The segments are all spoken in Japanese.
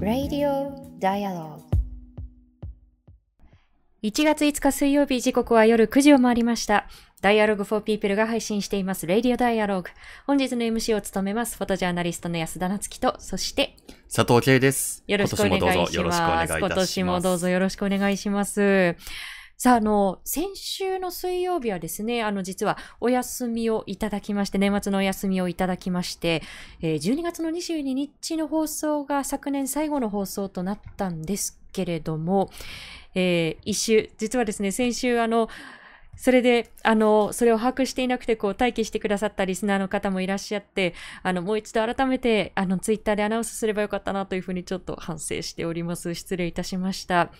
Radio Dialogue 1月5日水曜日時刻は夜9時を回りました。Dialogue for People が配信しています Radio Dialogue。本日の MC を務めますフォトジャーナリストの安田なつきと、そして佐藤圭です。よろしくお願いします。今年もどうぞよろしくお願いします。さあ、あの、先週の水曜日はですね、あの、実はお休みをいただきまして、年末のお休みをいただきまして、えー、12月の22日の放送が昨年最後の放送となったんですけれども、えー、一週、実はですね、先週、あの、それで、あの、それを把握していなくて、こう、待機してくださったリスナーの方もいらっしゃって、あの、もう一度改めて、あの、ツイッターでアナウンスすればよかったなというふうにちょっと反省しております。失礼いたしました。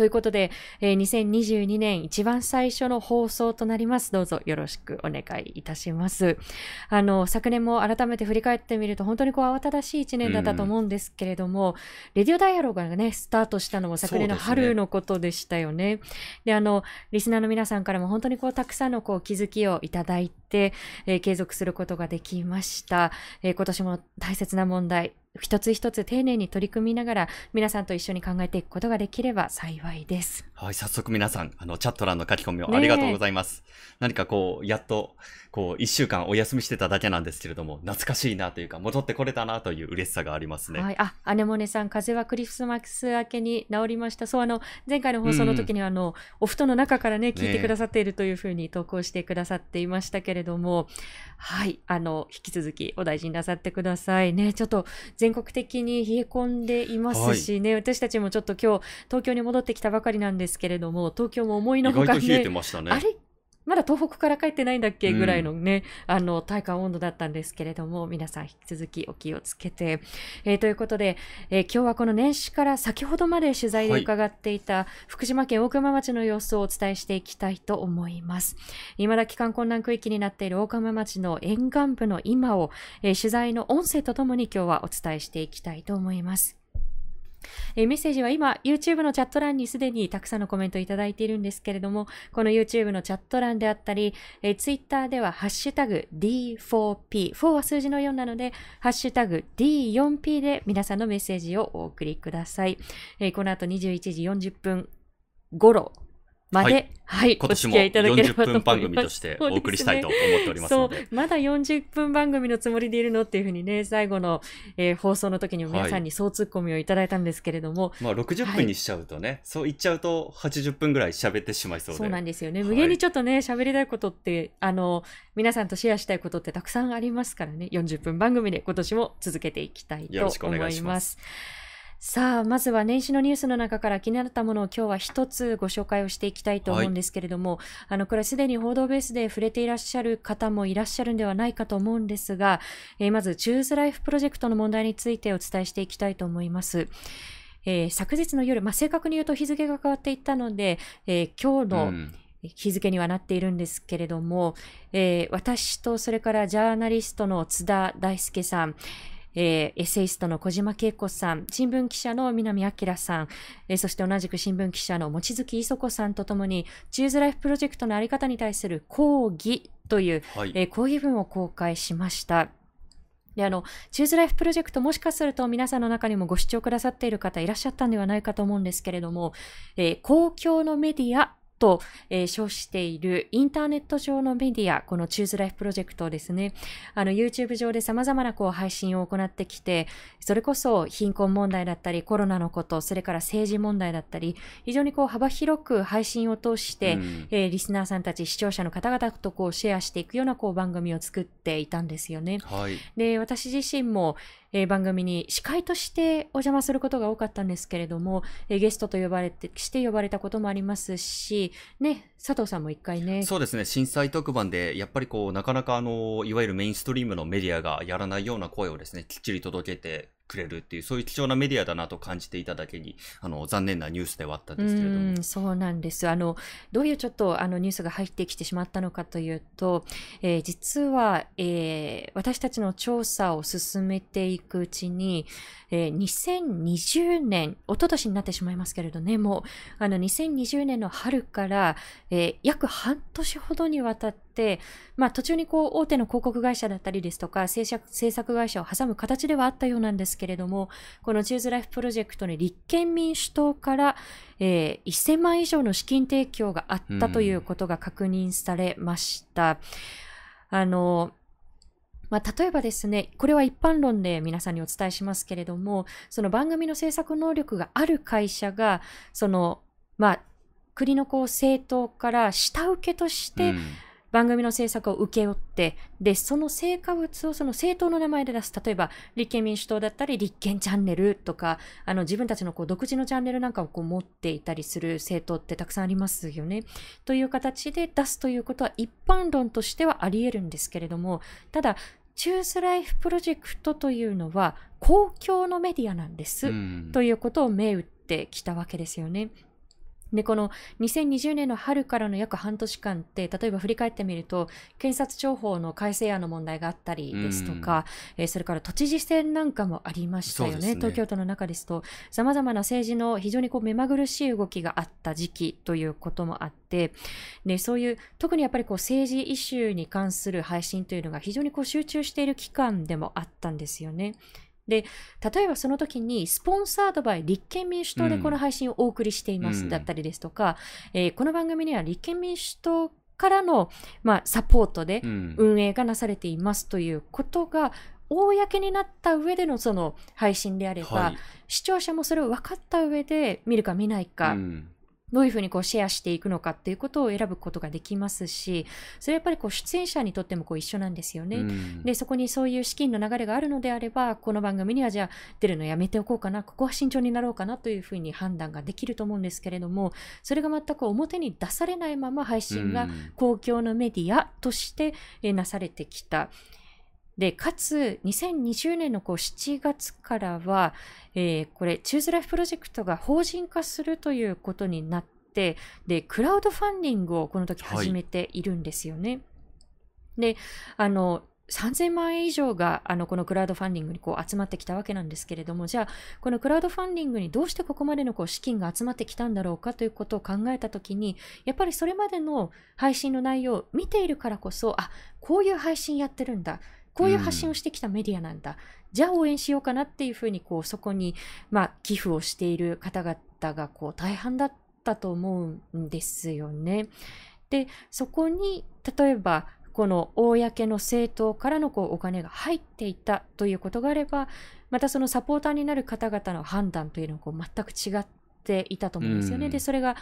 ということで、えー、2022年一番最初の放送となります。どうぞよろしくお願いいたします。あの、昨年も改めて振り返ってみると、本当にこう慌ただしい一年だったと思うんですけれども、うん、レディオダイアログがね、スタートしたのも昨年の春のことでしたよね。で、ね、あの、リスナーの皆さんからも本当にこう、たくさんのこう、気づきをいただいて、えー、継続することができました。えー、今年も大切な問題、一つ一つ丁寧に取り組みながら皆さんと一緒に考えていくことができれば幸いです。はい、早速皆さん、あの、チャット欄の書き込みをありがとうございます。何かこう、やっと、こう、一週間お休みしてただけなんですけれども、懐かしいなというか、戻ってこれたなという嬉しさがありますね。はい。あ、アネモネさん、風はクリスマス明けに治りました。そう、あの、前回の放送の時には、あの、お布団の中からね、聞いてくださっているというふうに投稿してくださっていましたけれども、はい。あの、引き続きお大事になさってくださいね。ちょっと、全国的に冷え込んでいますしね、はい、私たちもちょっと今日、東京に戻ってきたばかりなんですけれども、東京も思いのほかね、ね。あれ？まだ東北から帰ってないんだっけ？ぐらいのね、うん、あの、体感温度だったんですけれども、皆さん引き続きお気をつけて。えー、ということで、えー、今日はこの年始から先ほどまで取材で伺っていた福島県大熊町の様子をお伝えしていきたいと思います。未だ帰還困難区域になっている大熊町の沿岸部の今を、えー、取材の音声とともに今日はお伝えしていきたいと思います。えー、メッセージは今、YouTube のチャット欄にすでにたくさんのコメントいただいているんですけれども、この YouTube のチャット欄であったり、えー、Twitter ではハッシュタグ D4P、4は数字の4なので、ハッシュタグ D4P で皆さんのメッセージをお送りください。えー、この後21時40分頃まで、はい、はい、今年も40分番組としてお送りしたいと思っておりますので。そう、まだ40分番組のつもりでいるのっていうふうにね、最後の、えー、放送の時にも皆さんに総ツッコミをいただいたんですけれども。はい、まあ60分にしちゃうとね、はい、そう言っちゃうと80分ぐらい喋ってしまいそうで。そうなんですよね。無限にちょっとね、喋りたいことって、あの、皆さんとシェアしたいことってたくさんありますからね、40分番組で今年も続けていきたいと思います。さあ、まずは年始のニュースの中から気になったものを今日は一つご紹介をしていきたいと思うんですけれども、はい、あの、これすでに報道ベースで触れていらっしゃる方もいらっしゃるんではないかと思うんですが、えー、まず、チューズライフプロジェクトの問題についてお伝えしていきたいと思います。えー、昨日の夜、まあ、正確に言うと日付が変わっていったので、えー、今日の、日付にはなっているんですけれども、えー、私とそれからジャーナリストの津田大輔さん、えー、エッセイストの小島恵子さん、新聞記者の南明さん、えー、そして同じく新聞記者の望月磯子さんとともに、チューズライフプロジェクトのあり方に対する抗議という、はい、えー、抗議文を公開しました。で、あの、 Choose Life Project もしかすると皆さんの中にもご視聴くださっている方いらっしゃったんではないかと思うんですけれども、えー、公共のメディアと、えー、称しているインターネット上のメディア、この Choose Life Project ですね。あの、YouTube 上で様々なこう配信を行ってきて、それこそ貧困問題だったり、コロナのこと、それから政治問題だったり、非常にこう幅広く配信を通して、うん、えー、リスナーさんたち、視聴者の方々とこうシェアしていくようなこう番組を作っていたんですよね。はい、で、私自身も、えー、番組に司会としてお邪魔することが多かったんですけれども、えー、ゲストと呼ばれて、して呼ばれたこともありますし、ね、佐藤さんも一回ね。そうですね、震災特番で、やっぱりこう、なかなかあの、いわゆるメインストリームのメディアがやらないような声をですね、きっちり届けてくれるっていう、そういう貴重なメディアだなと感じていただけに、あの、残念なニュースではあったんですけれども。そうなんです。あの、どういうちょっとあのニュースが入ってきてしまったのかというと、えー、実は、えー、私たちの調査を進めていくうちに、えー、2020年、一昨年になってしまいますけれどね、もう、あの、2020年の春から、えー、約半年ほどにわたって、、まあ、途中にこう大手の広告会社だったりですとか制作制作会社を挟む形ではあったようなんですけれどもこのチューズライフプロジェクトに立憲民主党から、えー、1000万以上の資金提供があったということが確認されました。あのまあ、例えばですね、これは一般論で皆さんにお伝えしますけれども、その番組の制作能力がある会社が、その、まあ、国のこう政党から下請けとして、番組の制作を請け負って、で、その成果物をその政党の名前で出す。例えば、立憲民主党だったり、立憲チャンネルとか、あの、自分たちのこう独自のチャンネルなんかをこう持っていたりする政党ってたくさんありますよね。という形で出すということは一般論としてはあり得るんですけれども、ただ、チューズライフプロジェクトというのは公共のメディアなんです、うん、ということを銘打ってきたわけですよね。で、この2020年の春からの約半年間って、例えば振り返ってみると、検察庁法の改正案の問題があったりですとか、えー、それから都知事選なんかもありましたよね。ね東京都の中ですと、様々な政治の非常にこう目まぐるしい動きがあった時期ということもあって、で、そういう、特にやっぱりこう政治イシューに関する配信というのが非常にこう集中している期間でもあったんですよね。で、例えばその時に、スポンサードバイ立憲民主党でこの配信をお送りしていますだったりですとか、うん、えー、この番組には立憲民主党からの、まあ、サポートで運営がなされていますということが、公になった上でのその配信であれば、はい、視聴者もそれを分かった上で見るか見ないか、うんどういうふうにこうシェアしていくのかっていうことを選ぶことができますし、それやっぱりこう出演者にとってもこう一緒なんですよね、うん、で、そこにそういう資金の流れがあるのであれば、この番組にはじゃあ出るのやめておこうかな、ここは慎重になろうかなというふうに判断ができると思うんですけれども、それが全く表に出されないまま配信が公共のメディアとしてなされてきた。で、かつ、2020年のこう7月からは、えー、これ、チューズライフプロジェクトが法人化するということになって、で、クラウドファンディングをこの時始めているんですよね。はい、で、あの、3000万円以上があのこのクラウドファンディングにこう集まってきたわけなんですけれども、じゃあ、このクラウドファンディングにどうしてここまでのこう資金が集まってきたんだろうかということを考えたときに、やっぱりそれまでの配信の内容を見ているからこそ、あ、こういう配信やってるんだ。こういう発信をしてきたメディアなんだ、うん、じゃあ応援しようかなっていうふうにこうそこに、まあ、寄付をしている方々がこう大半だったと思うんですよね。でそこに例えばこの公の政党からのこうお金が入っていたということがあればまたそのサポーターになる方々の判断というのはこう全く違っていたと思うんですよね。うん、でそれが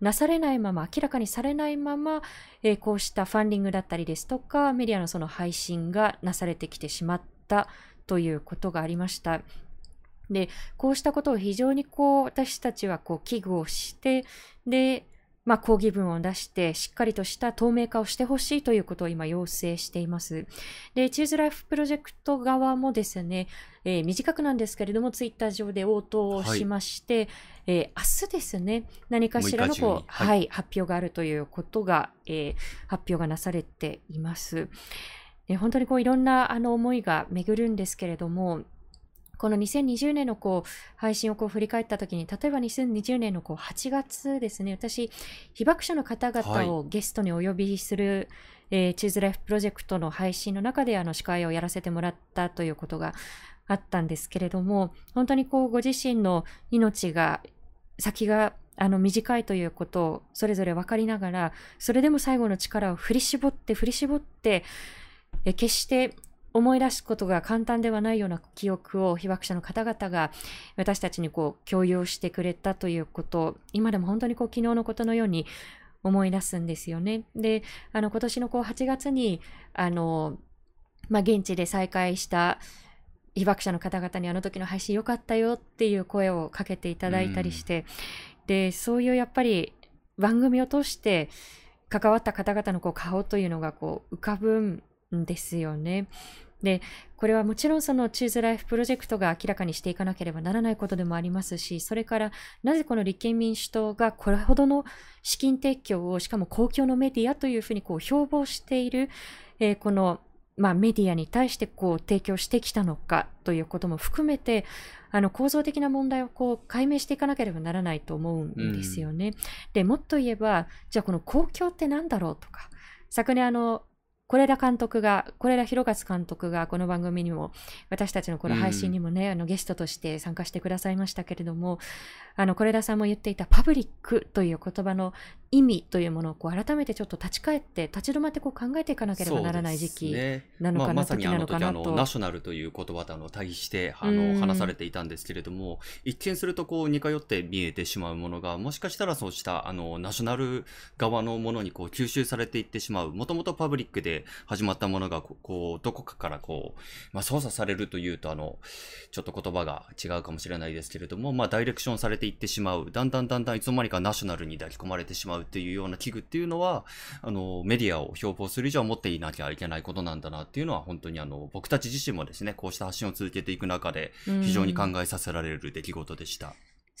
なされないまま、明らかにされないまま、えー、こうしたファンディングだったりですとか、メディアのその配信がなされてきてしまったということがありました。で、こうしたことを非常にこう、私たちはこう、危惧をして、で、まあ、抗議文を出して、しっかりとした透明化をしてほしいということを今要請しています。で、チーズライフプロジェクト側もですね、えー、短くなんですけれども、ツイッター上で応答をしまして、はい、えー、明日ですね、何かしらのこう、はい、はい、発表があるということが、えー、発表がなされています。で本当にこういろんなあの思いが巡るんですけれども、この2020年のこう配信をこう振り返ったときに、例えば2020年のこう8月ですね、私、被爆者の方々をゲストにお呼びする、はい、えー、チーズライフプロジェクトの配信の中であの司会をやらせてもらったということがあったんですけれども、本当にこうご自身の命が、先があの短いということをそれぞれ分かりながら、それでも最後の力を振り絞って振り絞って、え決して思い出すことが簡単ではないような記憶を被爆者の方々が私たちにこう共有してくれたということ今でも本当にこう昨日のことのように思い出すんですよね。で、あの今年のこう8月にあの、まあ、現地で再会した被爆者の方々にあの時の配信良かったよっていう声をかけていただいたりして、で、そういうやっぱり番組を通して関わった方々のこう顔というのがこう浮かぶんですよね。で、これはもちろんそのチューズライフプロジェクトが明らかにしていかなければならないことでもありますし、それからなぜこの立憲民主党がこれほどの資金提供をしかも公共のメディアというふうにこう標榜している、えー、このまあ、メディアに対してこう提供してきたのかということも含めてあの構造的な問題をこう解明していかなければならないと思うんですよね。うん、でもっと言えばじゃあこの公共って何だろうとか昨年あの是枝監督が、是枝裕和監督がこの番組にも、私たちのこの配信にもね、うん、あのゲストとして参加してくださいましたけれども、あの、是枝さんも言っていたパブリックという言葉の意味というものをこう改めてちょっと立ち返って、立ち止まってこう考えていかなければならない時期なのかな、ねまあ、まさにあの時あのナショナルという言葉とあの対比してあの話されていたんですけれども、一見するとこう似通って見えてしまうものが、もしかしたらそうしたあのナショナル側のものにこう吸収されていってしまう、もともとパブリックで始まったものがこうどこかからこう、まあ、操作されるというとあのちょっと言葉が違うかもしれないですけれども、まあ、ダイレクションされていってしまう、だんだんだんだんいつの間にかナショナルに抱き込まれてしまうっていうような危惧っていうのは、あの、メディアを標榜する以上は持っていなきゃいけないことなんだなっていうのは、本当にあの、僕たち自身もですね、こうした発信を続けていく中で、非常に考えさせられる出来事でした。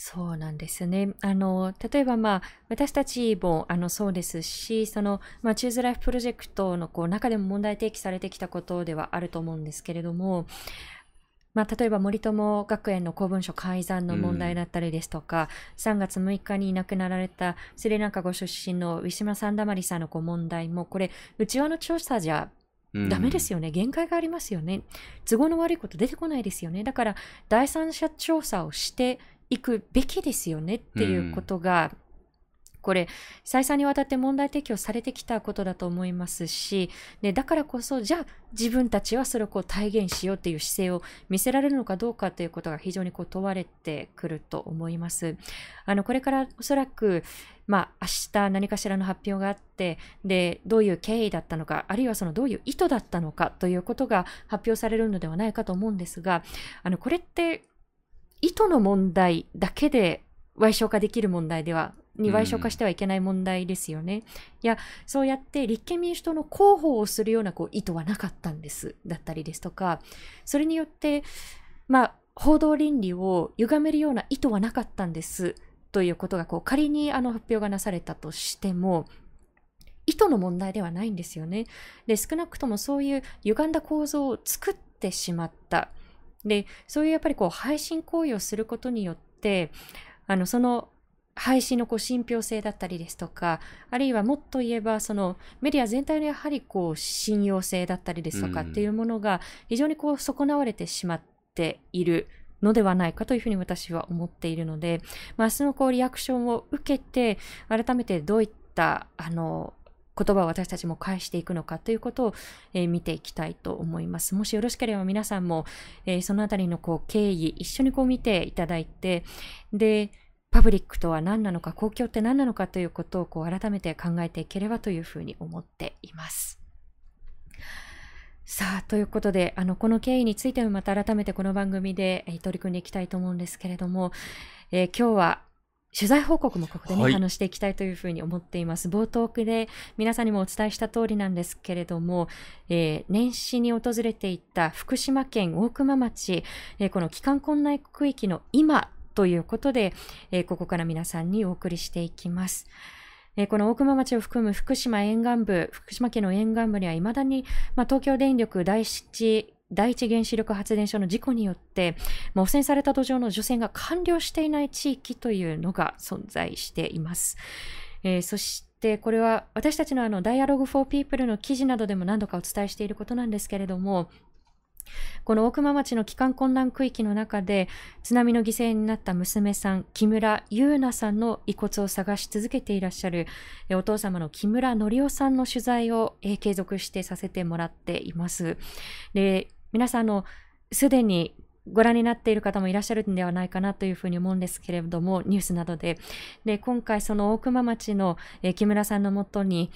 そうなんですね。あの、例えばまあ、私たちもあのそうですし、その、まあ、チューズライフプロジェクトのこう中でも問題提起されてきたことではあると思うんですけれども、まあ、例えば森友学園の公文書改ざんの問題だったりですとか、うん、3月6日に亡くなられたスリランカご出身のウィシマ・サンダマリさんの問題も、これ、内輪の調査じゃダメですよね、限界がありますよね。都合の悪いこと出てこないですよね。だから、第三者調査をしていくべきですよねっていうことが、これ、再三にわたって問題提起をされてきたことだと思いますし、でだからこそ、じゃあ自分たちはそれをこう体現しようという姿勢を見せられるのかどうかということが非常にこう問われてくると思います。あの、これからおそらく、まあ、明日何かしらの発表があって、で、どういう経緯だったのか、あるいはそのどういう意図だったのかということが発表されるのではないかと思うんですが、あの、これって意図の問題だけで賠償化できる問題ではに賠償化してはいけない問題ですよね。うん、いや、そうやって立憲民主党の広報をするようなこう意図はなかったんです。だったりですとか、それによって、まあ、報道倫理を歪めるような意図はなかったんです。ということがこう仮にあの発表がなされたとしても、意図の問題ではないんですよね。で、少なくともそういう歪んだ構造を作ってしまった。で、そういうやっぱりこう配信行為をすることによって、あの、その配信のこう信憑性だったりですとか、あるいはもっと言えば、そのメディア全体のやはりこう信用性だったりですとかっていうものが非常にこう損なわれてしまっているのではないかというふうに私は思っているので、まあ、そのこうリアクションを受けて、改めてどういったあの言葉を私たちも返していくのかということを、えー、見ていきたいと思います。もしよろしければ皆さんも、えー、そのあたりのこう経緯一緒にこう見ていただいて、で、パブリックとは何なのか、公共って何なのかということをこう改めて考えていければというふうに思っています。さあ、ということで、あの、この経緯についてもまた改めてこの番組で、えー、取り組んでいきたいと思うんですけれども、えー、今日は取材報告もここでね、はい、話していきたいというふうに思っています。冒頭で皆さんにもお伝えした通りなんですけれども、えー、年始に訪れていた福島県大熊町、えー、この帰還困難区域の今ということで、えー、ここから皆さんにお送りしていきます。えー、この大熊町を含む福島沿岸部、福島県の沿岸部には未だに、まあ、東京電力第一第一原子力発電所の事故によって、汚染された土壌の除染が完了していない地域というのが存在しています。えー、そしてこれは私たちのあの Dialogue for People の記事などでも何度かお伝えしていることなんですけれども、この大熊町の帰還困難区域の中で津波の犠牲になった娘さん木村優奈さんの遺骨を探し続けていらっしゃるお父様の木村則夫さんの取材を継続してさせてもらっています。で皆さんのすでにご覧になっている方もいらっしゃるんではないかなというふうに思うんですけれども、ニュースなどで。で、今回その大熊町の、え、木村さんのもとに、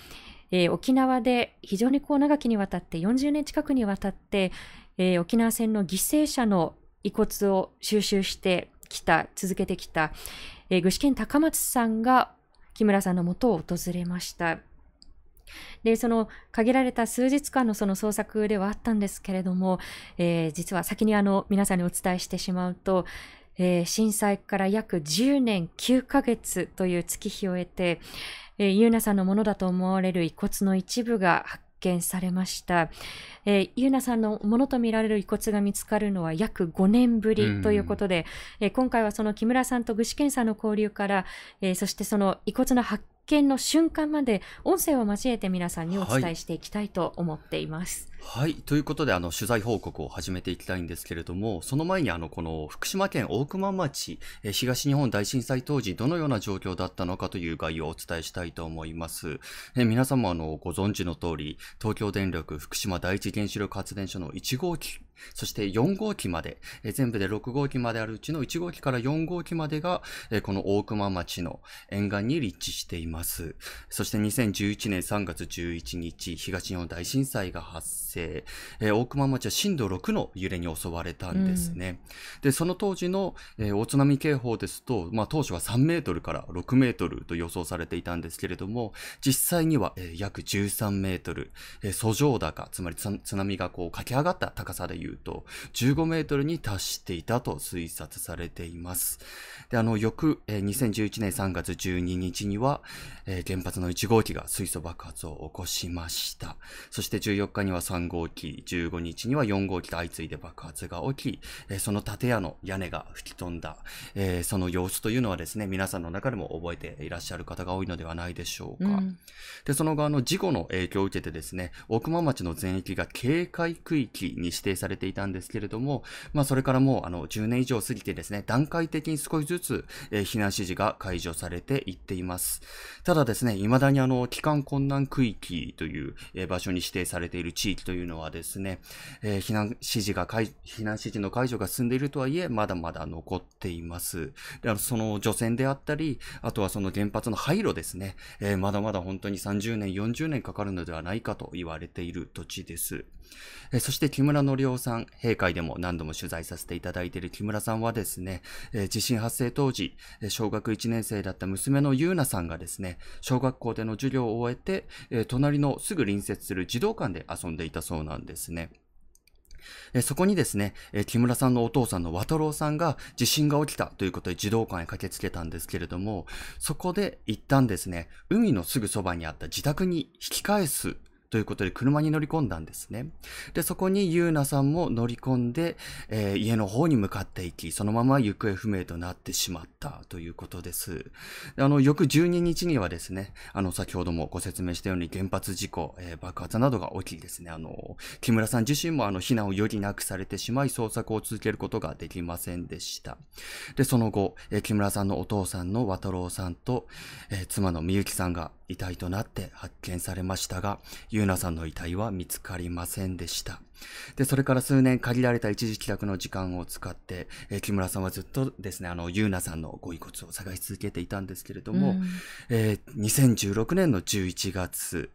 えー、沖縄で非常にこう長きにわたって40年近くにわたって、えー、沖縄戦の犠牲者の遺骨を収集してきた、続けてきた、えー、具志堅高松さんが木村さんのもとを訪れました。で、その限られた数日間のその捜索ではあったんですけれども、えー、実は先にあの皆さんにお伝えしてしまうと、えー、震災から約10年9ヶ月という月日を得て、えー、ゆうなさんのものだと思われる遺骨の一部が発見されました。えー、ゆうなさんのものとみられる遺骨が見つかるのは約5年ぶりということで、えー、今回はその木村さんと具志堅さんの交流から、えー、そしてその遺骨の発見見の瞬間まで音声を交えて皆さんにお伝えしていきたいと思っています。はい。ということで、あの、取材報告を始めていきたいんですけれども、その前に、あの、この福島県大熊町、東日本大震災当時、どのような状況だったのかという概要をお伝えしたいと思います。え皆さんも、あの、ご存知の通り、東京電力福島第一原子力発電所の1号機そして4号機まで、え全部で6号機まであるうちの1号機から4号機までが、えこの大熊町の沿岸に立地しています。そして2011年3月11日、東日本大震災が発生、え大熊町は震度6の揺れに襲われたんですね。うん、で、その当時の、え大津波警報ですと、まあ当初は3メートルから6メートルと予想されていたんですけれども、実際には、え約13メートル、え訴状高、つまり津波がこう駆け上がった高さでいうと、15メートルに達していたと推察されています。で、あの、翌、えー、2011年3月12日には、えー、原発の1号機が水素爆発を起こしました。そして14日には3号機、15日には4号機と相次いで爆発が起き、えー、その建屋の屋根が吹き飛んだ、えー、その様子というのはですね、皆さんの中でも覚えていらっしゃる方が多いのではないでしょうか。うん、で、その後、あの、事故の影響を受けてですね、大熊町の全域が警戒区域に指定されていたんですけれども、まあ、それからもう、あの、10年以上過ぎてですね、段階的に少しずつ、えー、避難指示が解除されていっています。ただですね、未だにあの、帰還困難区域という、えー、場所に指定されている地域というのはですね、えー、避難指示が避難指示の解除が進んでいるとはいえ、まだまだ残っています。であのその除染であったり、あとはその原発の廃炉ですね、えー、まだまだ本当に30年、40年かかるのではないかと言われている土地です。えそして木村則夫さん、閉会でも何度も取材させていただいている木村さんはですね、え地震発生当時、小学1年生だった娘の優奈さんがですね、小学校での授業を終えて、え隣のすぐ隣接する児童館で遊んでいたそうなんですね。そこにですね、木村さんのお父さんの渡郎さんが地震が起きたということで児童館へ駆けつけたんですけれども、そこで一旦ですね、海のすぐそばにあった自宅に引き返すということで車に乗り込んだんですね。で、そこにゆうなさんも乗り込んで、えー、家の方に向かっていき、そのまま行方不明となってしまったということです。あの、翌12日にはですね、あの、先ほどもご説明したように原発事故、えー、爆発などが起きですね、あの、木村さん自身もあの、避難を余儀なくされてしまい、捜索を続けることができませんでした。で、その後、えー、木村さんのお父さんの渡郎さんと、えー、妻のみゆきさんが遺体となって発見されましたが、ゆうなさんの遺体は見つかりませんでした。で、それから数年限られた一時帰宅の時間を使って、えー、木村さんはずっとですね、あの、ゆうなさんのご遺骨を探し続けていたんですけれども、うん、えー、2016年の11月、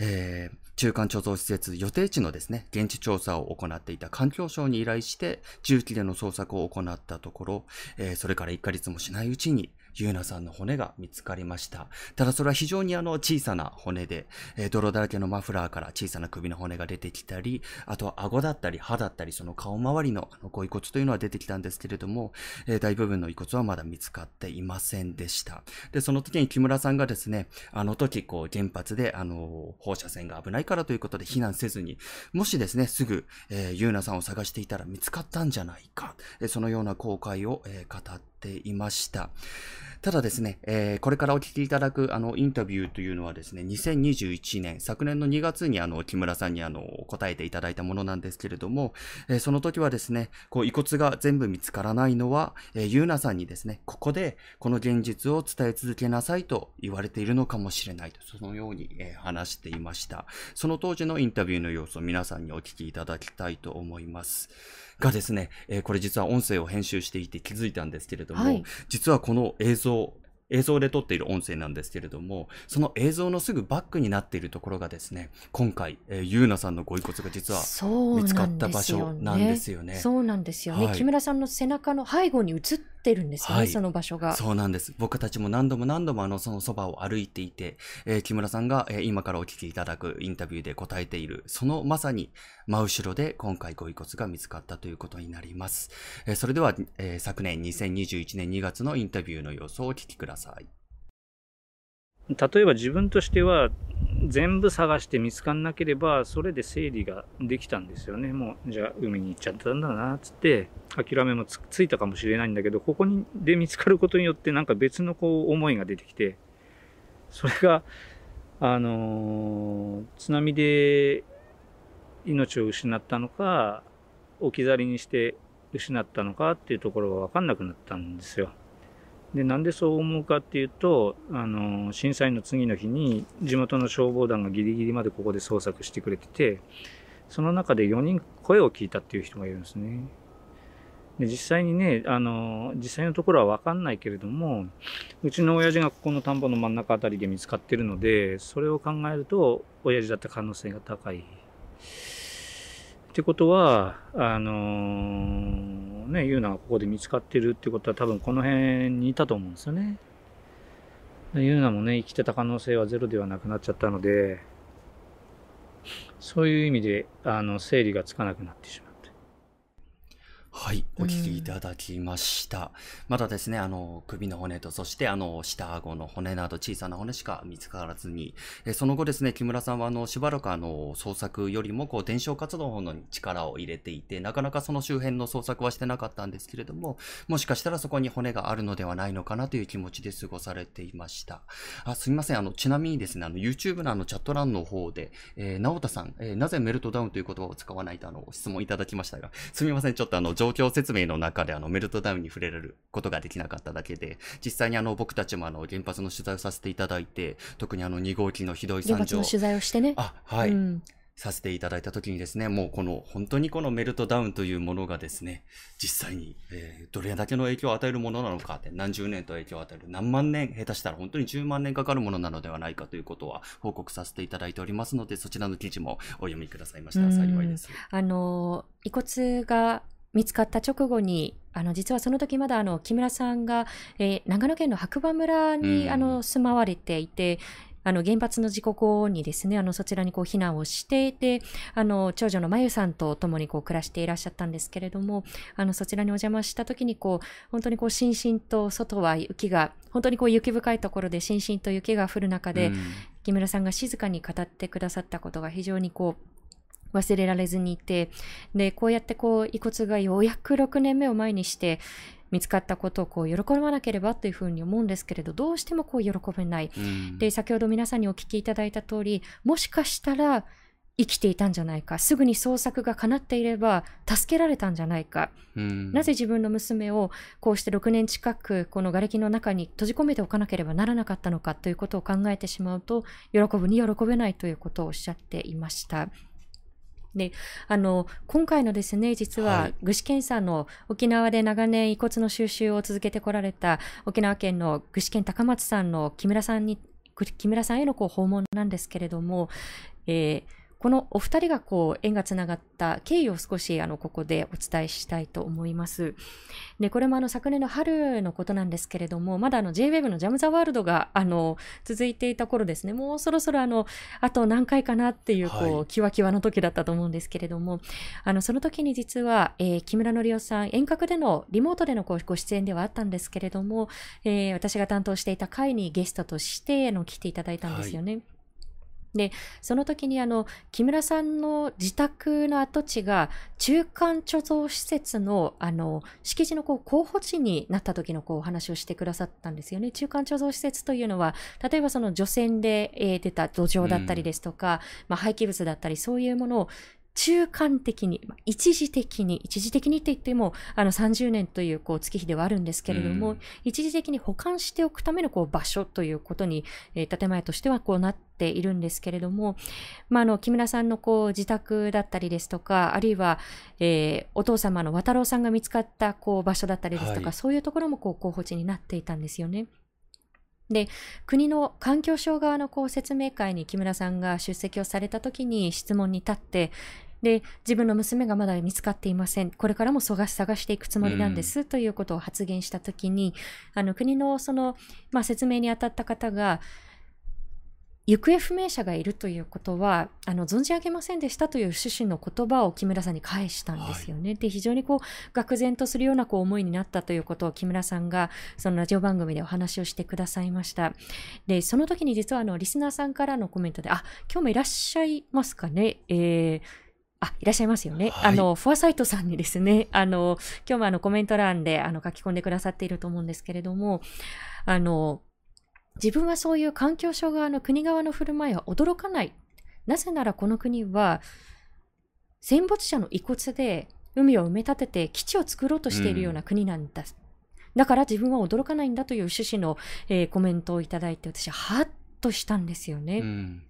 えー、中間貯蔵施設予定地のですね、現地調査を行っていた環境省に依頼して、重機での捜索を行ったところ、えー、それから1ヶ月もしないうちに、ゆうなさんの骨が見つかりました。ただそれは非常にあの小さな骨で、えー、泥だらけのマフラーから小さな首の骨が出てきたり、あとは顎だったり歯だったり、その顔周りのあのご遺骨というのは出てきたんですけれども、えー、大部分の遺骨はまだ見つかっていませんでした。で、その時に木村さんがですね、あの時こう原発であの放射線が危ないからということで避難せずに、もしですね、すぐ、えー、ゆうなさんを探していたら見つかったんじゃないか、えー、そのような後悔を、えー、語っていました。ただですね、えー、これからお聞きいただくあのインタビューというのはですね、2021年、昨年の2月にあの木村さんにあの答えていただいたものなんですけれども、えー、その時はですね、こう遺骨が全部見つからないのは、えー、ゆうなさんにですね、ここでこの現実を伝え続けなさいと言われているのかもしれないと、そのように、えー、話していました。その当時のインタビューの様子を皆さんにお聞きいただきたいと思います。がですね、えー、これ実は音声を編集していて気づいたんですけれども、はい、実はこの映像、映像で撮っている音声なんですけれども、その映像のすぐバックになっているところがですね、今回、えー、ゆうなさんのご遺骨が実は見つかった場所なんですよね。そうなんですよね。はい、木村さんの背中の背後に映ってるんですよね、はい、その場所が。そうなんです。僕たちも何度も何度もあの、そのそばを歩いていて、えー、木村さんが、えー、今からお聞きいただくインタビューで答えている、そのまさに真後ろで今回ご遺骨が見つかったということになります。えー、それでは、えー、昨年2021年2月のインタビューの様子をお聞きください。例えば自分としては全部探して見つかんなければそれで整理ができたんですよねもうじゃあ海に行っちゃったんだなっつって諦めもついたかもしれないんだけどここにで見つかることによってなんか別のこう思いが出てきてそれが、あのー、津波で命を失ったのか、置き去りにして失ったのかっていうところが分かんなくなったんですよ。で、なんでそう思うかっていうと、あの、震災の次の日に地元の消防団がギリギリまでここで捜索してくれてて、その中で4人声を聞いたっていう人がいるんですね。で実際にね、あの、実際のところはわかんないけれども、うちの親父がここの田んぼの真ん中あたりで見つかってるので、それを考えると、親父だった可能性が高い。ってことは、あのー、ね、ユーナがここで見つかってるってことは多分この辺にいたと思うんですよね。ユーナもね、生きてた可能性はゼロではなくなっちゃったので、そういう意味で、あの、整理がつかなくなってしまう。はい、お聞きいただきました。うん、まだですね、あの、首の骨と、そしてあの、下顎の骨など小さな骨しか見つからずに、えその後ですね、木村さんはあの、しばらくあの、捜索よりも、こう、伝承活動の力を入れていて、なかなかその周辺の捜索はしてなかったんですけれども、もしかしたらそこに骨があるのではないのかなという気持ちで過ごされていました。あ、すみません、あの、ちなみにですね、あの、YouTube のあの、チャット欄の方で、えー、直田さん、えー、なぜメルトダウンという言葉を使わないとあの、質問いただきましたが、すみません、ちょっとあの、状況説明の中であのメルトダウンに触れることができなかっただけで、実際にあの僕たちもあの原発の取材をさせていただいて、特にあの2号機のひどい惨状。原発の取材をしてね。あ、はい。うんさせていただいたときにですね、もうこの本当にこのメルトダウンというものがですね、実際に、えー、どれだけの影響を与えるものなのかって、何十年と影響を与える、何万年、下手したら本当に10万年かかるものなのではないかということは報告させていただいておりますので、そちらの記事もお読みくださいましたら幸いです。あの、遺骨が見つかった直後に、あの、実はその時まだあの、木村さんが、えー、長野県の白馬村に、あの、住まわれていて、あの、原発の事故後にですね、あの、そちらにこう避難をしていて、あの、長女のまゆさんと共にこう暮らしていらっしゃったんですけれども、あの、そちらにお邪魔した時にこう、本当にこう、しんしんと外は雪が、本当にこう雪深いところでしんしんと雪が降る中で、木村さんが静かに語ってくださったことが非常にこう、忘れられずにいて、で、こうやってこう、遺骨がようやく6年目を前にして、見つかったことをこう喜ばなければというふうに思うんですけれど、どうしてもこう喜べない。で、先ほど皆さんにお聞きいただいた通り、もしかしたら生きていたんじゃないか、すぐに捜索が叶っていれば助けられたんじゃないか。なぜ自分の娘をこうして6年近くこの瓦礫の中に閉じ込めておかなければならなかったのかということを考えてしまうと、喜ぶに喜べないということをおっしゃっていました。で、あの、今回のですね、実は、具志堅さんの沖縄で長年遺骨の収集を続けてこられた沖縄県の具志堅高松さんの木村さんに、木村さんへのこう訪問なんですけれども、えーこのお二人がこう縁がつながった経緯を少しあのここでお伝えしたいと思います。で、これもあの昨年の春のことなんですけれども、まだあの JWEB のジャム・ザ・ワールドがあの続いていた頃ですね、もうそろそろあの、あと何回かなっていうこう、はい、キワキワの時だったと思うんですけれども、あのその時に実は、えー、木村則夫さん遠隔でのリモートでのご出演ではあったんですけれども、えー、私が担当していた会にゲストとしてあの来ていただいたんですよね。はいで、その時にあの、木村さんの自宅の跡地が中間貯蔵施設のあの、敷地のこう候補地になった時のこうお話をしてくださったんですよね。中間貯蔵施設というのは、例えばその除染で、えー、出た土壌だったりですとか、うん、まあ、廃棄物だったりそういうものを中間的に、一時的に、一時的にって言っても、あの30年というこう月日ではあるんですけれども、うん、一時的に保管しておくためのこう場所ということに、えー、建前としてはこうなっているんですけれども、まあ、あの、木村さんのこう自宅だったりですとか、あるいは、えー、お父様の渡郎さんが見つかったこう場所だったりですとか、はい、そういうところもこう候補地になっていたんですよね。で、国の環境省側のこう説明会に木村さんが出席をされた時に質問に立って、で、自分の娘がまだ見つかっていません。これからも探していくつもりなんです、ということを発言した時に、あの、国のその、まあ、説明に当たった方が、行方不明者がいるということはあの存じ上げませんでしたという趣旨の言葉を木村さんに返したんですよね。はい、で非常にこう愕然とするようなこう思いになったということを木村さんがそのラジオ番組でお話をしてくださいました。でその時に実はあのリスナーさんからのコメントで「あ今日もいらっしゃいますかね」えーあ、いらっしゃいますよね。はい、あの、フォアサイトさんにですね、あの、今日もあのコメント欄であの書き込んでくださっていると思うんですけれども、あの、自分はそういう環境省側の国側の振る舞いは驚かない。なぜならこの国は戦没者の遺骨で海を埋め立てて基地を作ろうとしているような国なんだ。うん、だから自分は驚かないんだという趣旨の、えー、コメントをいただいて私はハッとしたんですよね。うん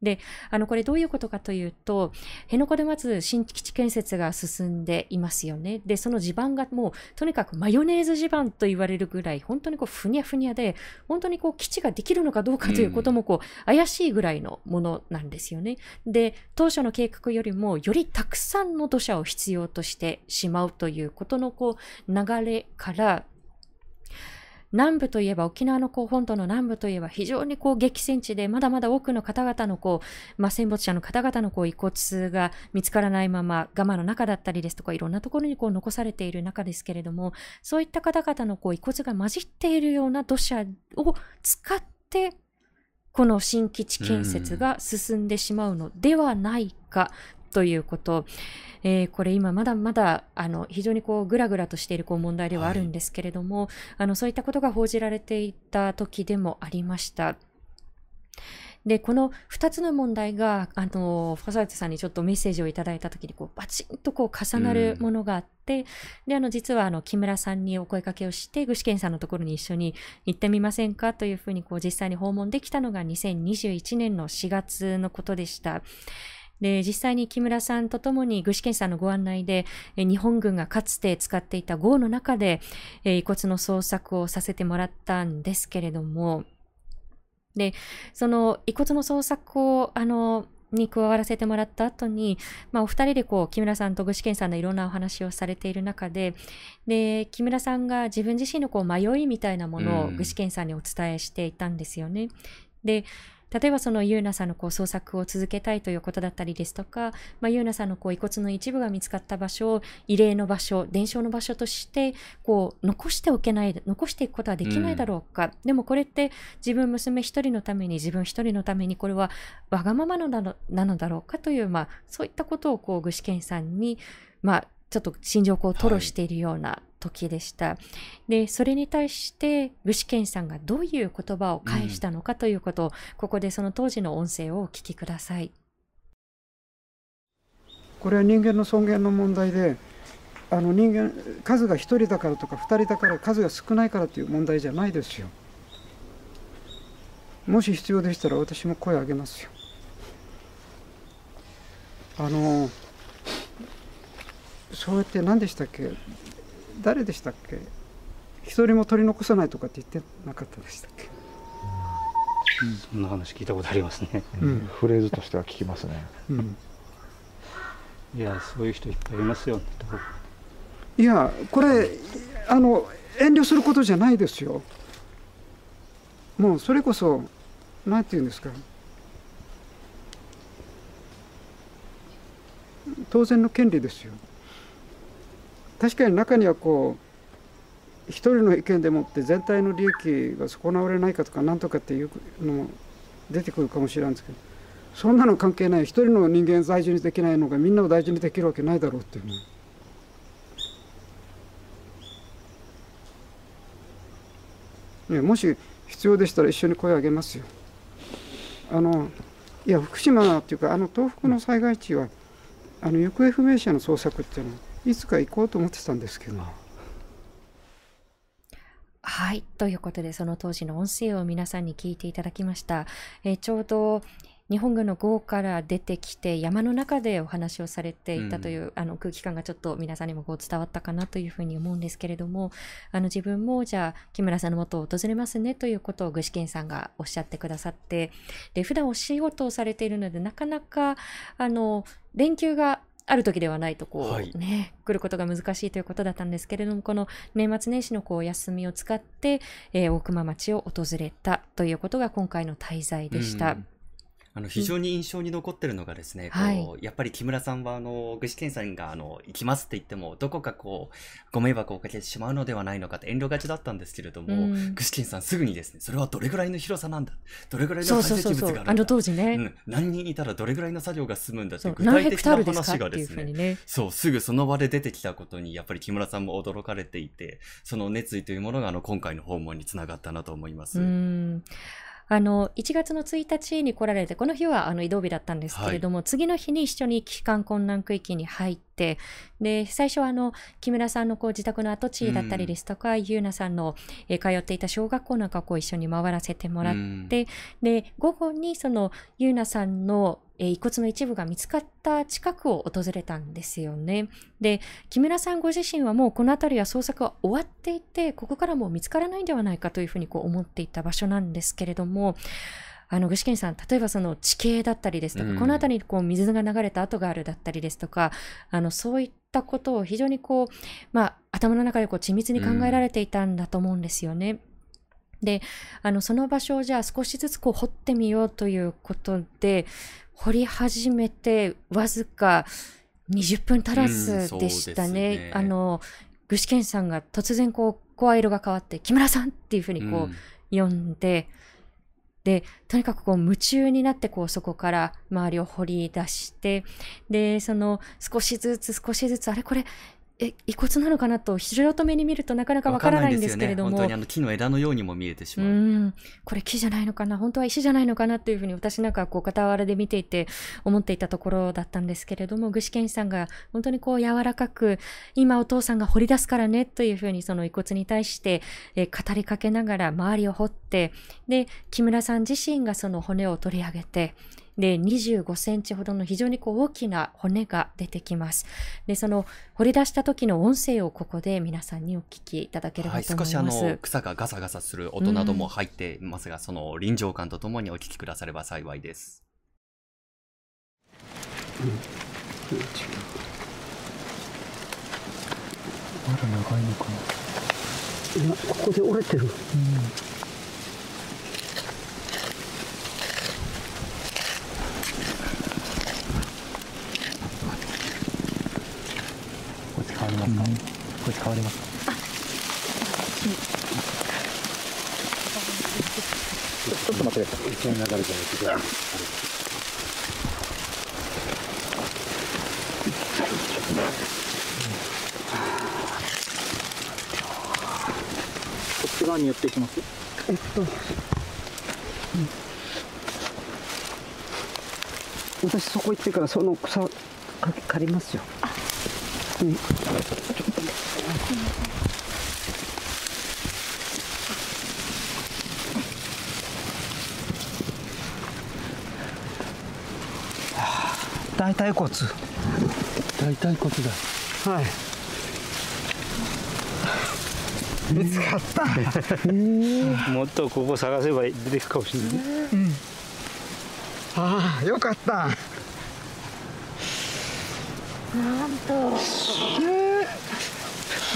で、あの、これどういうことかというと、辺野古でまず新基地建設が進んでいますよね。で、その地盤がもう、とにかくマヨネーズ地盤と言われるぐらい、本当にこう、ふにゃふにゃで、本当にこう、基地ができるのかどうかということもこう、怪しいぐらいのものなんですよね。で、当初の計画よりも、よりたくさんの土砂を必要としてしまうということのこう、流れから、南部といえば沖縄のこう本島の南部といえば非常にこう激戦地でまだまだ多くの方々のこう、まあ、戦没者の方々のこう遺骨が見つからないままガマの中だったりですとかいろんなところにこう残されている中ですけれどもそういった方々のこう遺骨が混じっているような土砂を使ってこの新基地建設が進んでしまうのではないかということ、えー、これ今まだまだあの非常にこうぐらぐらとしているこう問題ではあるんですけれども、はい、あのそういったことが報じられていた時でもありました。で、この2つの問題が、あの、ファサさんにちょっとメッセージをいただいたときに、こう、バチンとこう重なるものがあって、うん、で、あの、実は、あの、木村さんにお声かけをして、具志堅さんのところに一緒に行ってみませんかというふうに、こう、実際に訪問できたのが2021年の4月のことでした。で、実際に木村さんと共に具志堅さんのご案内で、日本軍がかつて使っていた号の中で、遺骨の捜索をさせてもらったんですけれども、で、その遺骨の捜索を、あの、に加わらせてもらった後に、まあ、お二人でこう、木村さんと具志堅さんのいろんなお話をされている中で、で、木村さんが自分自身のこう、迷いみたいなものを具志堅さんにお伝えしていたんですよね。で、例えばそのユーナさんのこう捜索を続けたいということだったりですとか、まあ、ユーナさんのこう遺骨の一部が見つかった場所を慰霊の場所、伝承の場所としてこう残しておけない、残していくことはできないだろうか。うん、でもこれって自分娘一人のために、自分一人のためにこれはわがままのなのなのだろうかという、まあ、そういったことをこう具志堅さんに、まあ、ちょっと心情をこう吐露しているような時でした。で、それに対して具志堅さんがどういう言葉を返したのかということを、うん、ここでその当時の音声をお聞きください。これは人間の尊厳の問題で、あの人間数が1人だからとか2人だから数が少ないからという問題じゃないですよ。もし必要でしたら私も声を上げますよ。あのそうやって何でしたっけ？誰でしたっけ？一人も取り残さないとかって言ってなかったでしたっけ、うん、そんな話聞いたことありますね、うん、フレーズとしては聞きますね、うん、いやそういう人いっぱいいますよいやこれあの遠慮することじゃないですよ。もうそれこそ何て言うんですか？当然の権利ですよ確かに中にはこう一人の意見でもって全体の利益が損なわれないかとか何とかっていうのも出てくるかもしれないんですけどそんなの関係ない一人の人間を大事にできないのがみんなを大事にできるわけないだろうっていうね。もし必要でしたら一緒に声を上げますよ。あのいや福島っていうかあの東北の災害地はあの行方不明者の捜索っていうのはいつか行こうと思ってたんですけど。はい。ということで、その当時の音声を皆さんに聞いていただきました。えー、ちょうど、日本軍の号から出てきて山の中でお話をされていたという、うん、あの空気感がちょっと皆さんにもこう伝わったかなというふうに思うんですけれどもあの自分もじゃあ木村さんのもとを訪れますねということを具志堅さんがおっしゃってくださってで普段お仕事をされているのでなかなかあの連休がある時ではないとこう、はい、ね、来ることが難しいということだったんですけれども、この年末年始のこう休みを使って、えー、大熊町を訪れたということが今回の滞在でした。あの非常に印象に残ってるのがですね、はい。こうやっぱり木村さんはあの具志堅さんがあの行きますって言ってもどこかこうご迷惑をかけてしまうのではないのかって遠慮がちだったんですけれども、うん。具志堅さんすぐにですねそれはどれぐらいの広さなんだ？どれぐらいの堆物があるんだ？あの当時ね、うん、何人いたらどれぐらいの作業が進むんだ？ってそいう。う具体的な話がですね。ね。そう、すぐその場で出てきたことに、やっぱり木村さんも驚かれていて、その熱意というものが、あの、今回の訪問につながったなと思います。うんあの1月の1日に来られてこの日はあの移動日だったんですけれども、次の日に一緒に帰還困難区域に入ってで最初はあの木村さんのこう自宅の跡地だったりですとか、ゆうなさんの、えー通っていた小学校なんかをこう一緒に回らせてもらって、うんで午後にそのゆうなさんの、えー遺骨の一部が見つかった近くを訪れたんですよね。で木村さんご自身はもうこの辺りは捜索は終わっていてここからもう見つからないんではないかというふうにこう思っていた場所なんですけれどもあの具志堅さん例えばその地形だったりですとか、うんこの辺りにこう水が流れた跡があるだったりですとかあのそういったことを非常にこう、まあ、頭の中でこう緻密に考えられていたんだと思うんですよね。であのその場所をじゃあ少しずつこう掘ってみようということで掘り始めてわずか20分足らずでしたね。ですねあの具志堅さんが突然こう声色が変わって木村さんっていうふうにこう、うん呼んででとにかくこう夢中になってこうそこから周りを掘り出してでその少しずつ少しずつあれこれえ遺骨なのかなと素人目に見るとなかなかわからないんですけれども。ね。本当にあの木の枝のようにも見えてしうまう。ん、これ木じゃないのかな？本当は石じゃないのかな？っていうふうに私なんかこう傍らで見ていて思っていたところだったんですけれども具志堅さんが本当にこう柔らかく今お父さんが掘り出すからねというふうにその遺骨に対して、えー語りかけながら周りを掘ってで木村さん自身がその骨を取り上げてで25センチほどの非常にこう大きな骨が出てきますでその掘り出した時の音声をここで皆さんにお聞きいただけれはい、ばと思少います、しあの草がガサガサする音なども入っていますが、その臨場感とともにお聞きくだされば幸いです。まだ長いのかな。いやここで折れてる？こっわりますか？こっち変わりますか？ちょっと待ってください。一緒に流れてないと。こっち側に寄っていきます？えっと、私そこ行ってからその草か刈りますよ。うん大腿骨。大腿骨だ。はい。見つかった。もっとここ探せば出てくるかもしれない。ああ、よかった。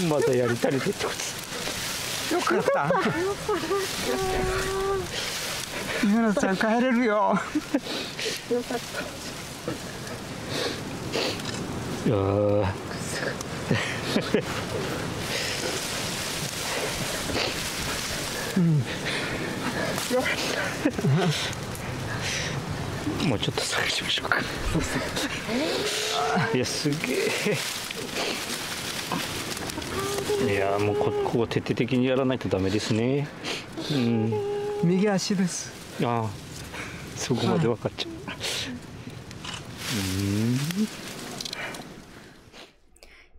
またやりたりでってこと。よかった。ゆなちゃん帰れるよ。いやーもうちょっと探しましょうか。いやすげえ。いやもうこここ徹底的にやらないとダメですね。うん。右足です。ああそこまで分かっちゃう。うん。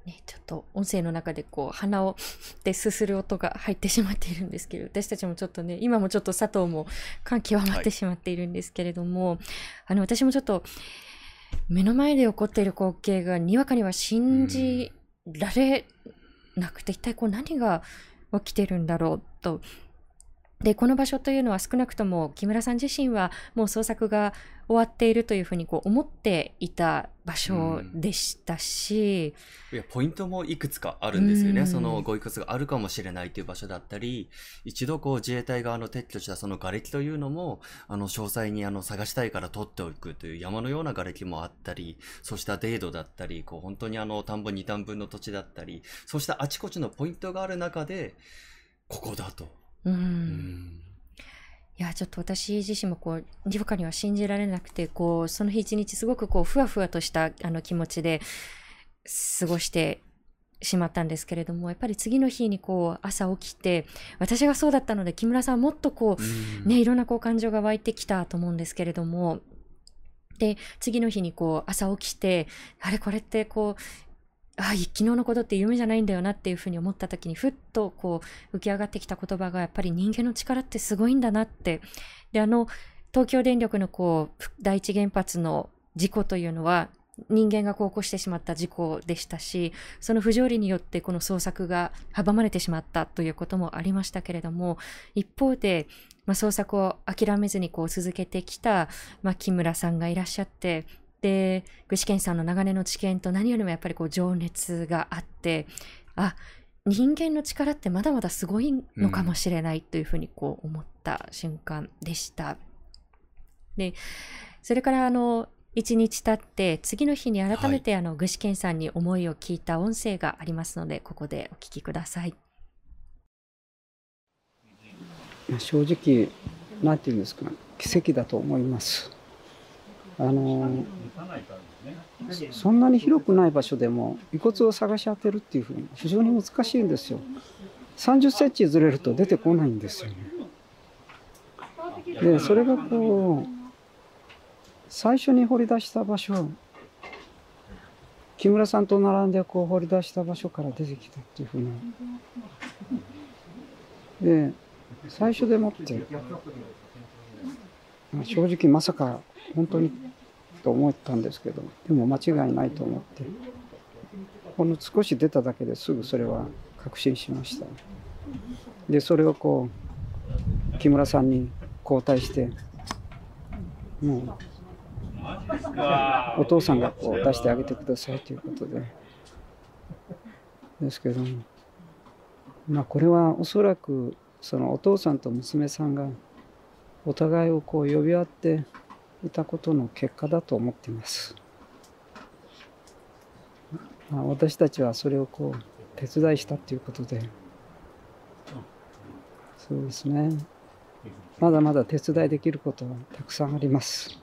ね、ちょっと音声の中でこう鼻をですする音が入ってしまっているんですけど私たちもちょっとね今もちょっと佐藤も感極まってしまっているんですけれども、あの私もちょっと目の前で起こっている光景がにわかには信じられなくて、一体こう何が起きてるんだろうとでこの場所というのは少なくとも木村さん自身はもう捜索が終わっているというふうにこう思っていた場所でしたし、うん、いやポイントもいくつかあるんですよね、うん、そのご遺骨があるかもしれないという場所だったり一度こう自衛隊側の撤去したその瓦礫というのもあの詳細にあの探したいから取っておくという山のような瓦礫もあったりそうしたデードだったりこう本当にあの田んぼ2反分の土地だったりそうしたあちこちのポイントがある中でここだと。うん、うん。いや、ちょっと私自身もこう、にわかには信じられなくて、こう、その日一日すごくこう、ふわふわとしたあの気持ちで過ごしてしまったんですけれども、やっぱり次の日にこう、朝起きて、私がそうだったので、木村さんもっとこう、ね、いろんなこう感情が湧いてきたと思うんですけれども、で、次の日にこう、朝起きて、あれこれってこう、あ昨日のことって夢じゃないんだよなっていうふうに思った時にふっとこう浮き上がってきた言葉がやっぱり人間の力ってすごいんだなって。であの東京電力のこう第一原発の事故というのは人間がこう起こしてしまった事故でしたしその不条理によってこの捜索が阻まれてしまったということもありましたけれども一方で、まあ、捜索を諦めずにこう続けてきた、まあ、木村さんがいらっしゃってで具志堅さんの長年の知見と何よりもやっぱりこう情熱があってあ人間の力ってまだまだすごいのかもしれないというふうにこう思った瞬間でした。でそれからあの1日経って次の日に改めてあの具志堅さんに思いを聞いた音声がありますのでここでお聞きください。正直なんていうんですか奇跡だと思います。あのそんなに広くない場所でも遺骨を探し当てるっていうふうに非常に難しいんですよ。30センチずれると出てこないんですよね。でそれがこう最初に掘り出した場所木村さんと並んでこう掘り出した場所から出てきたっていうふうな。で最初でもって正直まさか本当にと思ったんですけどでも間違いないと思ってほんの少し出ただけですぐそれは確信しました。でそれをこう木村さんに交代してもうお父さんがこう出してあげてくださいということで。ですけどもまあこれはおそらくそのお父さんと娘さんがお互いをこう呼び合っていたことの結果だと思っています。まあ、私たちはそれをこう手伝いしたということでそうですねまだまだ手伝いできることはたくさんあります。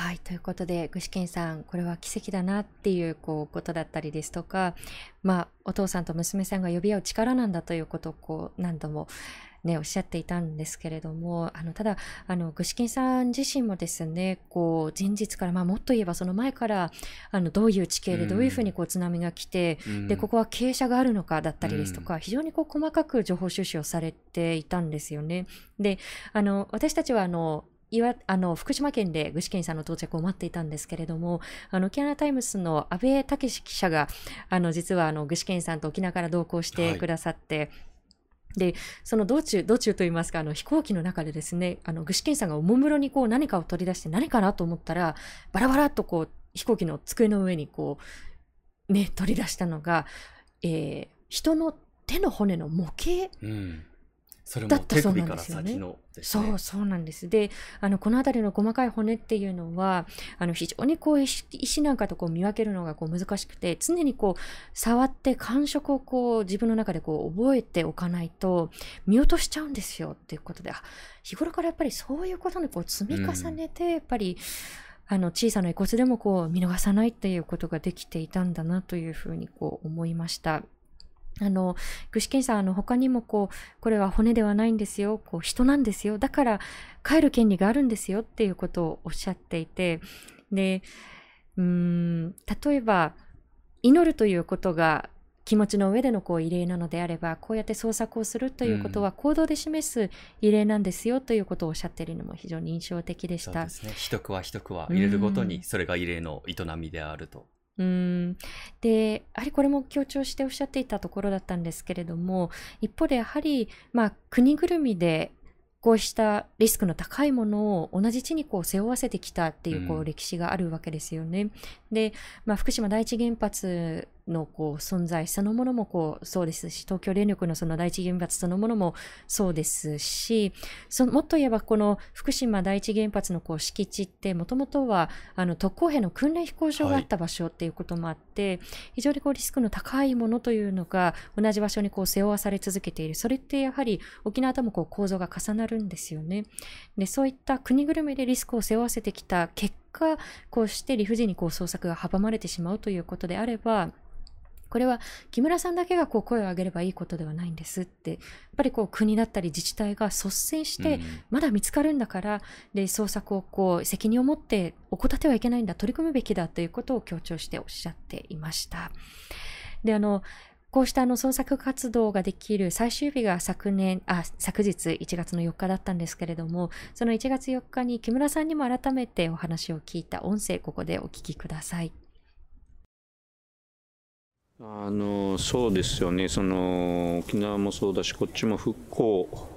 はい、ということで具志堅さんこれは奇跡だなっていうこうことだったりですとか、まあ、お父さんと娘さんが呼び合う力なんだということをこう何度もね、おっしゃっていたんですけれども、あの、ただ、あの、具志堅さん自身もですね、こう、前日から、まあ、もっと言えばその前から、あの、どういう地形でどういうふうにこう、津波が来て、うん、で、ここは傾斜があるのかだったりですとか、うん、非常にこう、細かく情報収集をされていたんですよね。で、あの、私たちは、あの、岩あの福島県で具志堅さんの到着を待っていたんですけれども、あの沖縄タイムスの安倍武記者が、あの実はあの具志堅さんと沖縄から同行してくださって、はいで、その道中、道中といいますか、あの飛行機の中でですね、あの具志堅さんがおもむろにこう何かを取り出して何かなと思ったら、バラバラっとこう飛行機の机の上にこう、ね、取り出したのが、えー、人の手の骨の模型、うん、それも手首から先の、ね、そうそうなんです。であのこの辺りの細かい骨っていうのはあの非常にこう石なんかとこう見分けるのがこう難しくて常にこう触って感触をこう自分の中でこう覚えておかないと見落としちゃうんですよっていうことで日頃からやっぱりそういうことにこう積み重ねて、やっぱり、あの小さな遺骨でもこう見逃さないっていうことができていたんだなというふうにこう思いました。あの、具志堅さん、あの、他にもこう、これは骨ではないんですよ、こう、人なんですよ、だから帰る権利があるんですよっていうことをおっしゃっていて、で、うん、例えば、祈るということが気持ちの上でのこう異例なのであれば、こうやって創作をするということは行動で示す異例なんですよということをおっしゃっているのも非常に印象的でした。そうですね。一区は一区は入れるごとにそれが異例の営みであると。うんでやはりこれも強調しておっしゃっていたところだったんですけれども一方でやはり、まあ、国ぐるみでこうしたリスクの高いものを同じ地にこう背負わせてきたっていうこう歴史があるわけですよね。で、まあ、福島第一原発のこう存在そのものもこうそうですし、東京電力のその第一原発そのものもそうですし、そもっと言えばこの福島第一原発のこう敷地ってもともとはあの特攻兵の訓練飛行場があった場所っていうこともあって、はい、非常にこうリスクの高いものというのが同じ場所にこう背負わされ続けている。それってやはり沖縄ともこう構造が重なるんですよね。で、そういった国ぐるみでリスクを背負わせてきた結果、こうして理不尽にこう捜索が阻まれてしまうということであれば、これは木村さんだけがこう声を上げればいいことではないんですって、やっぱりこう国だったり自治体が率先して、まだ見つかるんだから、で、捜索をこう責任を持って怠ってはいけないんだ、取り組むべきだということを強調しておっしゃっていました。で、あの、こうしたあの捜索活動ができる最終日が昨年、あ、昨日1月の4日だったんですけれども、その1月4日に木村さんにも改めてお話を聞いた音声、ここでお聞きください。あのそうですよねその沖縄もそうだしこっちも復興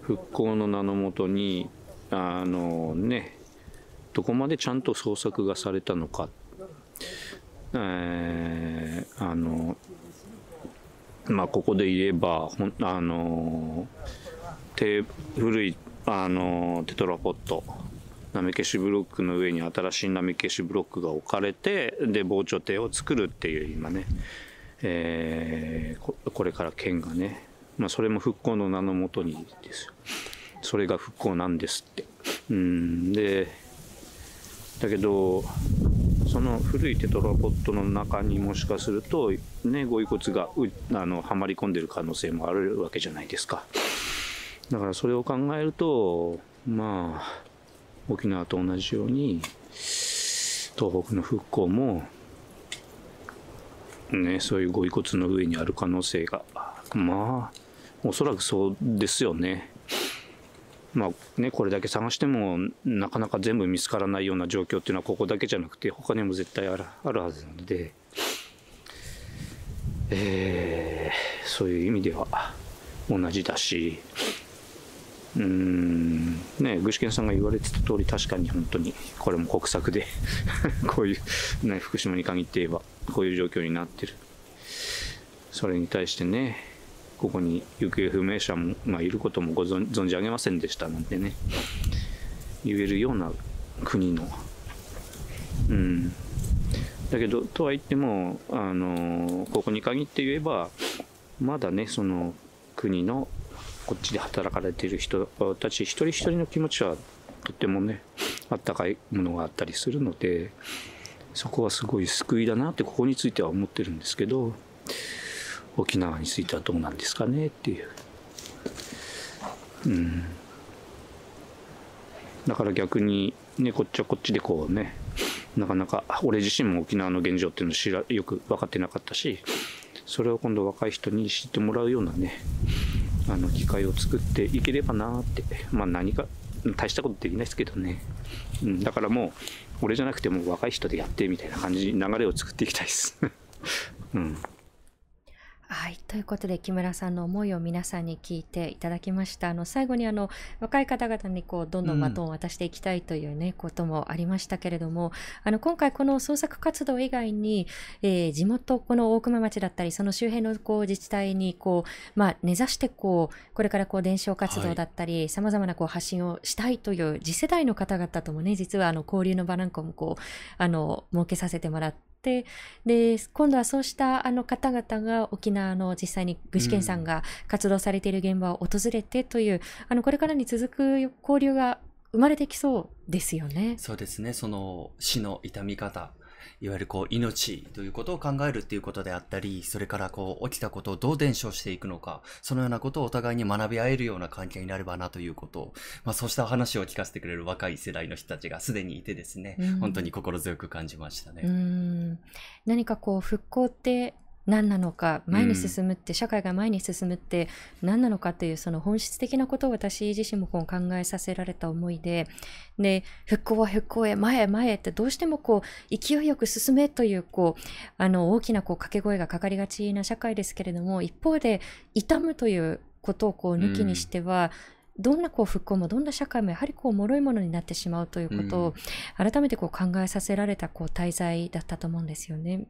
復興の名のもとにあのねどこまでちゃんと捜索がされたのか、えー、あのまあここで言えばほんあの古いあのテトラポット波消しブロックの上に新しい波消しブロックが置かれてで防潮堤を作るっていう今ね、えー、これから県がね、まあ、それも復興の名のもとにですよ。それが復興なんですって。うんでだけどその古いテトラポットの中にもしかするとねご遺骨があのはまり込んでる可能性もあるわけじゃないですかだからそれを考えるとまあ沖縄と同じように東北の復興もねそういうご遺骨の上にある可能性がまあおそらくそうですよね。まあね、これだけ探してもなかなか全部見つからないような状況っていうのはここだけじゃなくて他にも絶対あるあるはずなので、えー、そういう意味では同じだし。うん。ね具志堅さんが言われてた通り確かに本当にこれも国策で こういう、ね、福島に限って言えばこういう状況になってる。それに対してねここに行方不明者も、まあ、いることもご存じ上げませんでしたなんてね。言えるような国の。うん。だけどとは言ってもあのここに限って言えばまだねその国のこっちで働かれている人たち一人一人の気持ちはとってもねあったかいものがあったりするのでそこはすごい救いだなってここについては思ってるんですけど沖縄についてはどうなんですかねっていう。うん。だから逆にねこっちはこっちでこうねなかなか俺自身も沖縄の現状っていうのを知らよく分かってなかったしそれを今度若い人に知ってもらうようなねあの機会を作っていければなってまあ何か大したことできないですけどね、うん、だからもう俺じゃなくても若い人でやってみたいな感じ流れを作っていきたいです。うん。はい。ということで、木村さんの思いを皆さんに聞いていただきました。あの、最後にあの、若い方々にこう、どんどんバトンを渡していきたいというね、うん、こともありましたけれども、あの、今回この創作活動以外に、えー、地元、この大熊町だったり、その周辺のこう、自治体にこう、まあ、根ざしてこう、これからこう、伝承活動だったり、さまざまなこう、発信をしたいという次世代の方々ともね、実はあの、交流の場なんかもこう、あの、設けさせてもらって、でで今度はそうしたあの方々が沖縄の実際に具志堅さんが活動されている現場を訪れてという、うん、あのこれからに続く交流が生まれてきそうですよね。そうですねその死の痛み方いわゆるこう命ということを考えるっていうことであったり、それからこう起きたことをどう伝承していくのか、そのようなことをお互いに学び合えるような関係になればなということ。を、まあそうした話を聞かせてくれる若い世代の人たちがすでにいてですね、うん、本当に心強く感じましたね。何かこう復興って何なのか前に進むって、社会が前に進むって何なのかっていうその本質的なことを私自身もこう考えさせられた思いでで復興は復興へ前へ前へってどうしてもこう勢いよく進めというこうあの大きなこう掛け声がかかりがちな社会ですけれども一方で痛むということをこう抜きにしては、どんなこう復興もどんな社会もやはりこう脆いものになってしまうということを改めてこう考えさせられたこう滞在だったと思うんですよね。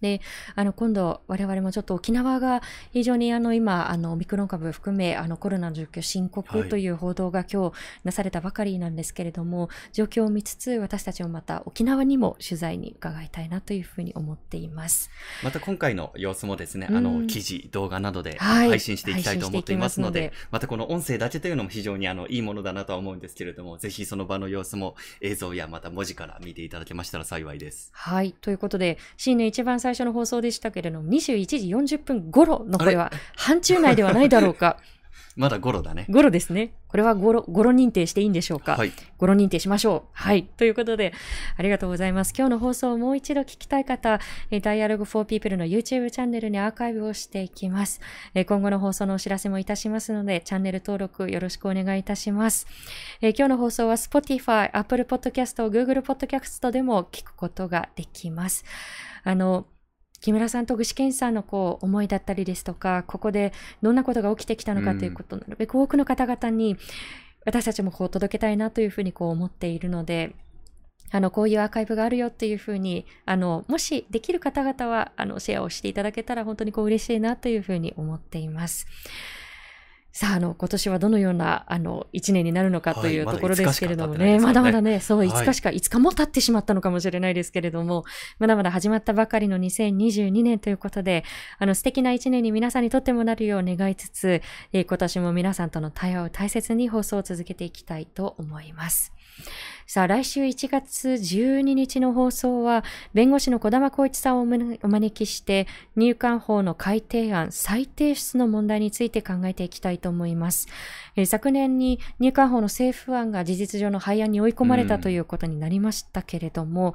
で、あの、今度、我々もちょっと沖縄が非常にあの、今、あの、オミクロン株含め、あの、コロナの状況深刻という報道が今日なされたばかりなんですけれども、はい、状況を見つつ、私たちもまた沖縄にも取材に伺いたいなというふうに思っています。また今回の様子もですね、あの、記事、動画などで配信していきたいと思っていますので、はい、またこの音声だけというのも非常にあの、いいものだなとは思うんですけれども、ぜひその場の様子も映像やまた文字から見ていただけましたら幸いです。はい。ということで、新年一番最初の放送でしたけれども、21時40分頃のこれは、範疇内ではないだろうか。まだゴロだね。ゴロですね。これはゴロ、ゴロ認定していいんでしょうか？はい。ゴロ認定しましょう。はい。ということで、ありがとうございます。今日の放送をもう一度聞きたい方、え Dialogue for People の YouTube チャンネルにアーカイブをしていきます。え今後の放送のお知らせもいたしますので、チャンネル登録よろしくお願いいたします。え今日の放送は Spotify、Apple Podcast、Google Podcast でも聞くことができます。あの、木村さんと具志堅さんのこう思いだったりですとか、ここでどんなことが起きてきたのかということを、なるべく多くの方々に私たちもこう届けたいなというふうにこう思っているので、あの、こういうアーカイブがあるよっていうふうに、あの、もしできる方々は、あの、シェアをしていただけたら本当にこう嬉しいなというふうに思っています。さあ、あの、今年はどのような、あの、一年になるのかというところですけれどもね、まだまだね、そう、5日しか、5日も経ってしまったのかもしれないですけれども、まだまだ始まったばかりの2022年ということで、あの、素敵な一年に皆さんにとってもなるよう願いつつ、えー、今年も皆さんとの対話を大切に放送を続けていきたいと思います。さあ、来週1月12日の放送は、弁護士の小玉光一さんをお招きして、入管法の改定案再提出の問題について考えていきたいと思います。えー、昨年に入管法の政府案が事実上の廃案に追い込まれたということになりましたけれども、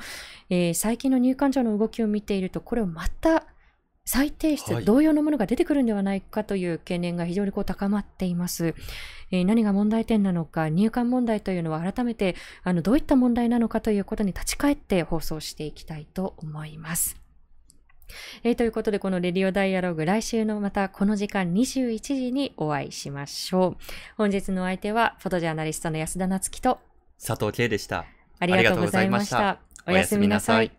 えー、最近の入管庁の動きを見ていると、これをまた再提出、同様のものが出てくるんではないかという懸念が非常にこう高まっています。えー、何が問題点なのか、入管問題というのは改めてあのどういった問題なのかということに立ち返って放送していきたいと思います。えー、ということで、このレディオダイアログ、来週のまたこの時間21時にお会いしましょう。本日の相手は、フォトジャーナリストの安田夏樹と佐藤圭でした。ありがとうございました。おやすみなさい。